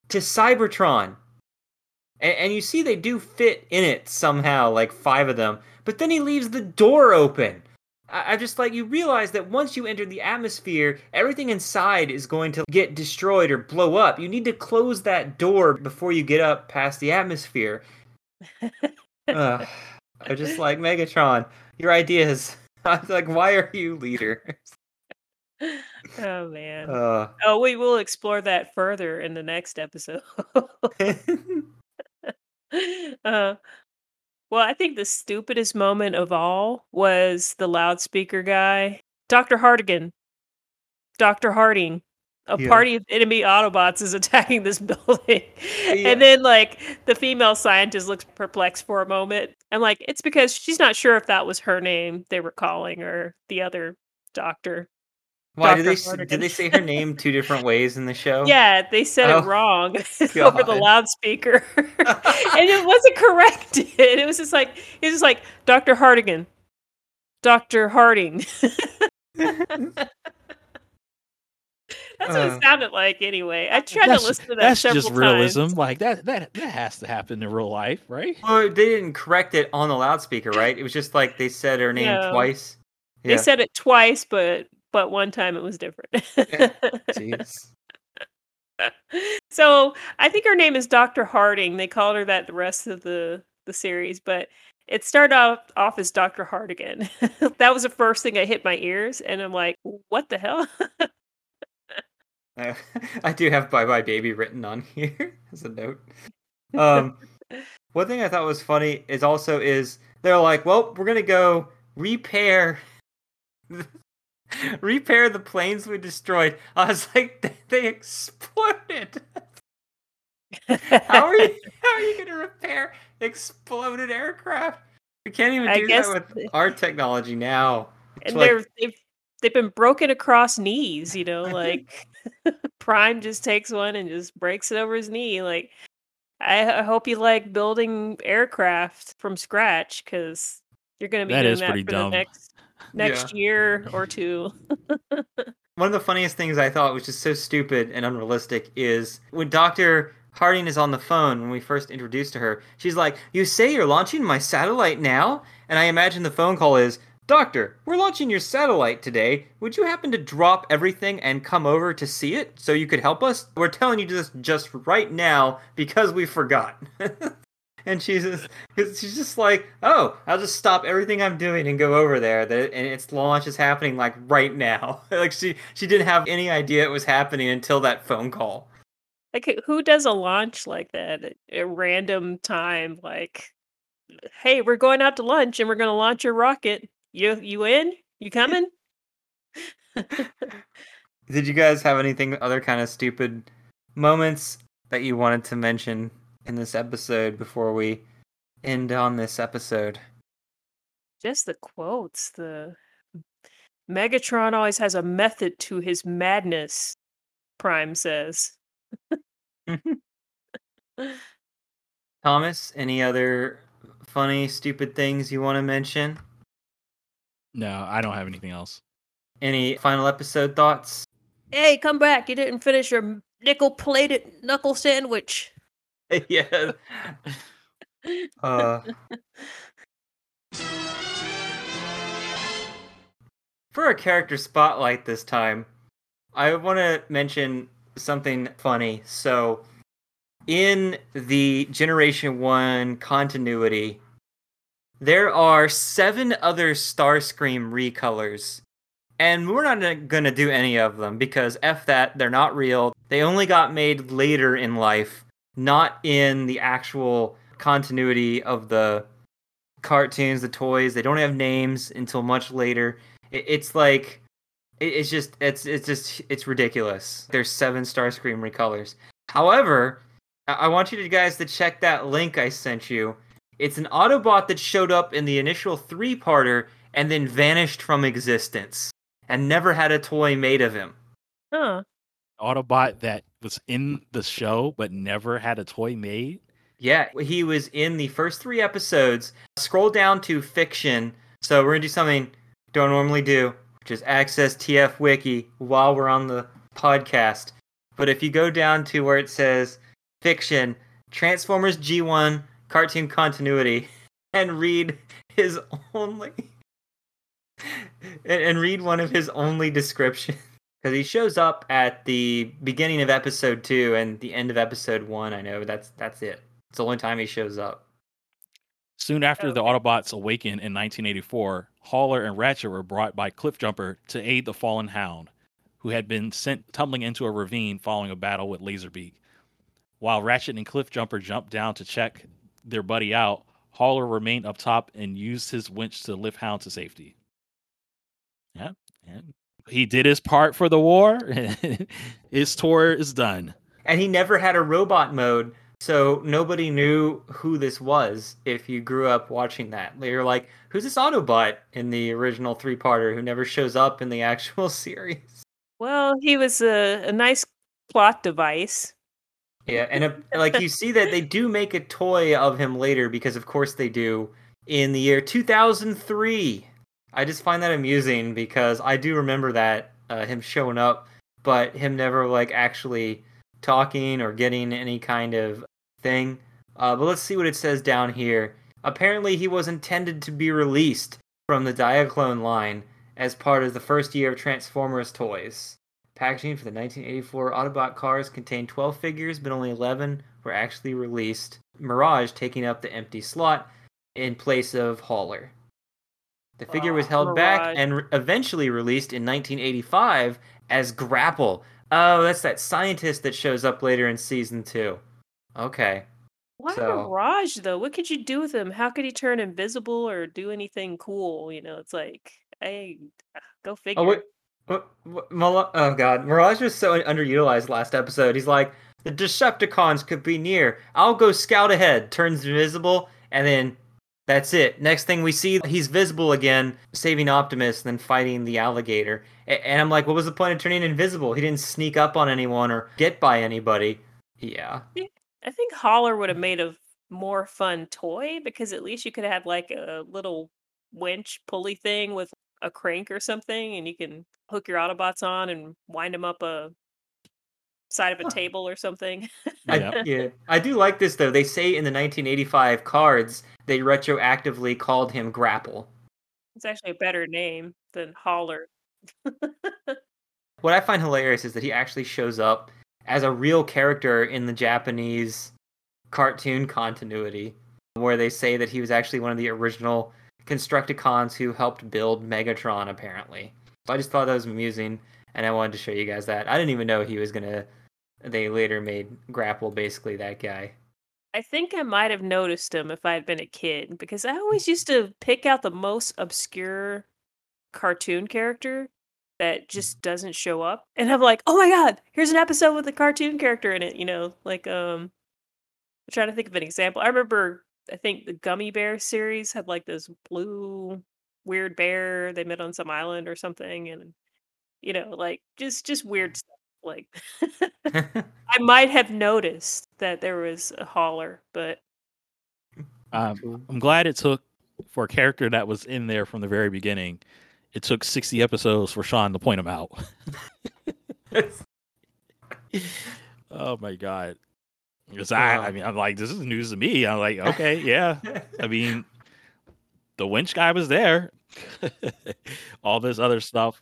to Cybertron? And, and you see they do fit in it somehow, like five of them. But then he leaves the door open. I- I'm just like you realize that once you enter the atmosphere, everything inside is going to get destroyed or blow up. You need to close that door before you get up past the atmosphere. Ugh. I'm just like Megatron. Your ideas. I was like, why are you leader? Oh man. Uh, oh, we will explore that further in the next episode. uh, well, I think the stupidest moment of all was the loudspeaker guy, Dr. Hardigan, Dr. Harding. A Yeah. party of enemy Autobots is attacking this building. Yeah. And then, like, the female scientist looks perplexed for a moment. I'm like, it's because she's not sure if that was her name they were calling or the other doctor. Why did they Dr. did they say her name two different ways in the show? Yeah, they said Oh, it wrong over the loudspeaker, and it wasn't corrected. It was just like it was just like Doctor Hardigan, Doctor Harding. That's what Uh, it sounded like, anyway. I tried that's to listen to that that's several just realism. times. Like that that that has to happen in real life, right? Well, they didn't correct it on the loudspeaker, right? It was just like they said her name No. twice. They said it twice, but but one time it was different. Jeez. so I think her name is Dr. Harding. They called her that the rest of the the series, but it started off off as Dr. Hardigan. that was the first thing that hit my ears, and I'm like, what the hell? Uh, I do have "Bye Bye Baby" written on here as a note. Um, one thing I thought was funny is also is they're like, well, we're gonna go repair, repair the planes we destroyed. I was like, they, they exploded. How are you? How are you gonna repair exploded aircraft? We can't even do guess that with our technology now. It's and like- they're they've they've been broken across knees, you know, like Prime just takes one and just breaks it over his knee. Like I, I hope you like building aircraft from scratch because you're going to be That doing is that pretty for dumb. the next next year or two. One of the funniest things I thought was just so stupid and unrealistic is when Dr. Harding is on the phone when we first introduced to her, she's like, You say you're launching my satellite now? And I imagine the phone call is, Doctor, we're launching your satellite today. Would you happen to drop everything and come over to see it so you could help us? We're telling you this just right now because we forgot. and she's just, she's just like, oh, I'll just stop everything I'm doing and go over there. That and its launch is happening like right now. like she she didn't have any idea it was happening until that phone call. Like who- does a launch like that at a random time? Like, hey, we're going out to lunch and we're going to launch your rocket. You you in? You coming? Did you guys have anything other kind of stupid moments that you wanted to mention in this episode before we end on this episode? Just the quotes. The Megatron always has a method to his madness. Prime says. Thomas, any other funny, stupid things you want to mention? No, I don't have anything else. Any final episode thoughts? Hey, come back! You didn't finish your nickel-plated knuckle sandwich. yeah. Uh, for a character spotlight this time, I want to mention something funny. So, in the Generation 1 continuity, there are seven other Starscream recolors. And we're not going to do any of them because F that, they're not real. They only got made later in life, not in the actual continuity of the cartoons, the toys. They don't have names until much later. It, it's like it, it's just it's it's just it's ridiculous. There's seven Starscream recolors. However, I, I want you guys to check that link I sent you. It's an Autobot that showed up in the initial three-parter and then vanished from existence and never had a toy made of him. Huh. Autobot that was in the show but never had a toy made. Yeah, he was in the first three episodes. Scroll down to fiction. So we're gonna do something don't normally do, which is access TF Wiki while we're on the podcast. But if you go down to where it says fiction, Transformers G1 cartoon continuity, and read his only and read one of his only descriptions because he shows up at the beginning of episode two and the end of episode one. I know that's that's it. It's the only time he shows up. Soon after the Autobots awaken in 1984, Hauler and Ratchet were brought by Cliffjumper to aid the fallen Hound, who had been sent tumbling into a ravine following a battle with Laserbeak. While Ratchet and Cliffjumper jumped down to check their buddy out, Hauler remained up top and used his winch to lift Hound to safety. Yeah, and he did his part for the war. his tour is done. And he never had a robot mode, so nobody knew who this was if you grew up watching that. You're like, who's this Autobot in the original three parter who never shows up in the actual series? Well, he was a, a nice plot device. Yeah, and uh like you see that they do make a toy of him later because of course they do in the year 2003. I just find that amusing because I do remember that uh, him showing up, but him never like actually talking or getting any kind of thing. Uh, but let's see what it says down here. Apparently, he was intended to be released from the Diaclone line as part of the first year of Transformers toys. Packaging for the 1984 Autobot cars contained 12 figures, but only 11 were actually released. Mirage taking up the empty slot in place of Hauler. The figure was oh, held back Mirage. and re- eventually released in 1985 as Grapple. Oh, that's that scientist that shows up later in season two. Okay. Why So- Mirage though? What could you do with him? How could he turn invisible or do anything cool? You know, it's like, hey, go oh, figure. Oh wait, what, what, oh god, Mirage was so underutilized last episode. He's like, the Decepticons could be near. I'll go scout ahead. Turns invisible, and then that's it. Next thing we see, he's visible again, saving Optimus, and then fighting the alligator. And I'm like, what was the point of turning invisible? He didn't sneak up on anyone or get by anybody. Yeah. I think Hauler would have made a more fun toy because at least you could have like a little winch pulley thing with a crank or something, and you can hook your Autobots on and wind them up a side of a Huh. table or something. I, yeah, I do like this though. They say in the 1985 cards they retroactively called him Grapple. it's actually a better name than Hauler. What I find hilarious is that he actually shows up as a real character in the Japanese cartoon continuity, where they say that he was actually one of the original Constructicons who helped build Megatron, apparently. So I just thought that was amusing, and I wanted to show you guys that. I didn't even know he was gonna. They later made Grapple basically that guy. I think I might have noticed him if I had been a kid because I mm. always used to pick out the most obscure cartoon character that mm. just doesn't show up. And I'm like, oh my god, here's an episode with a cartoon character in it, you know, like um I'm trying to think of an example. I remember I think the Gummi Bear series had like this blue weird bear they met on some island or something and you know, like just just weird mm. stuff. Like I might have noticed that there was a Hauler, but Um, I'm glad it took for a character that was in there from the very beginning. It took 60 episodes for Sean to point him out. oh my god! Because I, I mean, I'm like, this is news to me. I'm like, okay, yeah. I mean, the winch guy was there. All this other stuff.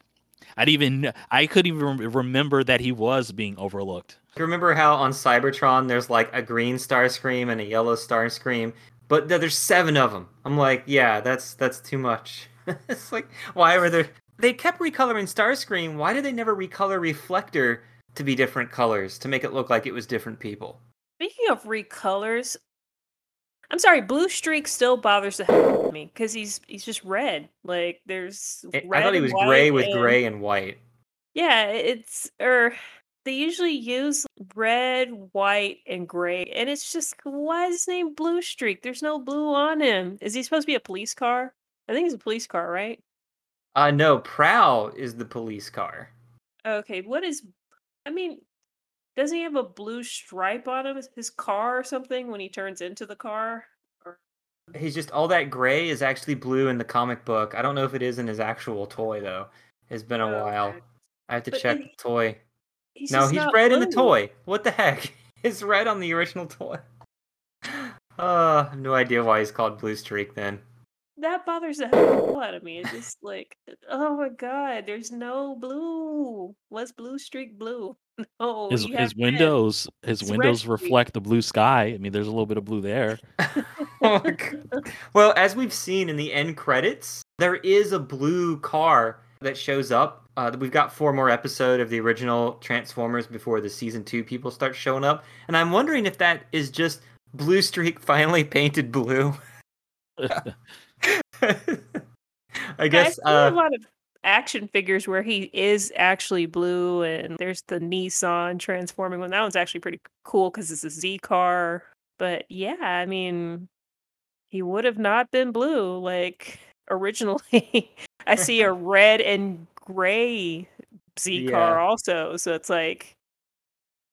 I'd even, I couldn't even remember that he was being overlooked. You remember how on Cybertron there's like a green Starscream and a yellow Starscream, but there's seven of them. I'm like, yeah, that's that's too much. it's like, why were there? They kept recoloring Starscream. Why did they never recolor Reflector to be different colors to make it look like it was different people? speaking of recolors, I'm sorry, Blue Streak still bothers the hell out of me because he's he's just red. Like there's I- red I thought he was gray with and- gray and white. Yeah, it's or they usually use red, white, and gray, and it's just why is his name Blue Streak? There's no blue on him. Is he supposed to be a police car? I think he's a police car, right? Uh no, Prowl is the police car. Okay, what is? I mean, doesn't he have a blue stripe on him? His car or something when he turns into the car? Or He's just all that gray is actually blue in the comic book. I don't know if it is in his actual toy though. It's been a Oh, while. okay. I have to But check he- the toy. he's no, he's red in the toy. What the heck? It's red on the original toy. Uh, no idea why he's called Blue Streak then. That bothers the hell out of me. It's just like, oh my god, there's no blue. What's blue streak blue? No, His you his windows his It's windows reflect the blue sky. I mean, there's a little bit of blue there. Oh well, as we've seen in the end credits, there is a blue car that shows up. Uh, we've got four more episodes of the original Transformers before the season two people start showing up, and I'm wondering if that is just Blue Streak finally painted blue. I guess. I've seen a Uh, lot of action figures where he is actually blue, and there's the Nissan transforming one. That one's actually pretty cool because it's a Z car. But yeah, I mean, he would have not been blue like originally. I see a red and gray Z car Yeah. also, so it's like,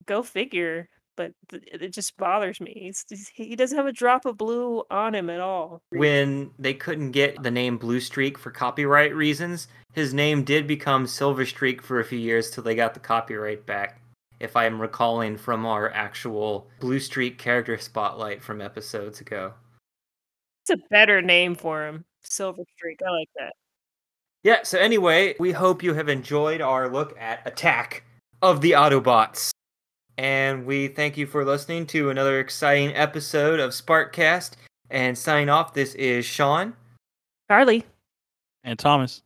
go figure. But th- it just bothers me. He's, he doesn't have a drop of blue on him at all. when they couldn't get the name Blue Streak for copyright reasons, his name did become Silver Streak for a few years till they got the copyright back. If I'm recalling from our actual Blue Streak character spotlight from episodes ago. It's a better name for him. Silver Streak. I like that. Yeah, so anyway, we hope you have enjoyed our look at Attack of the Autobots. And we thank you for listening to another exciting episode of Sparkcast. And signing off, this is Sean. Carly. And Thomas.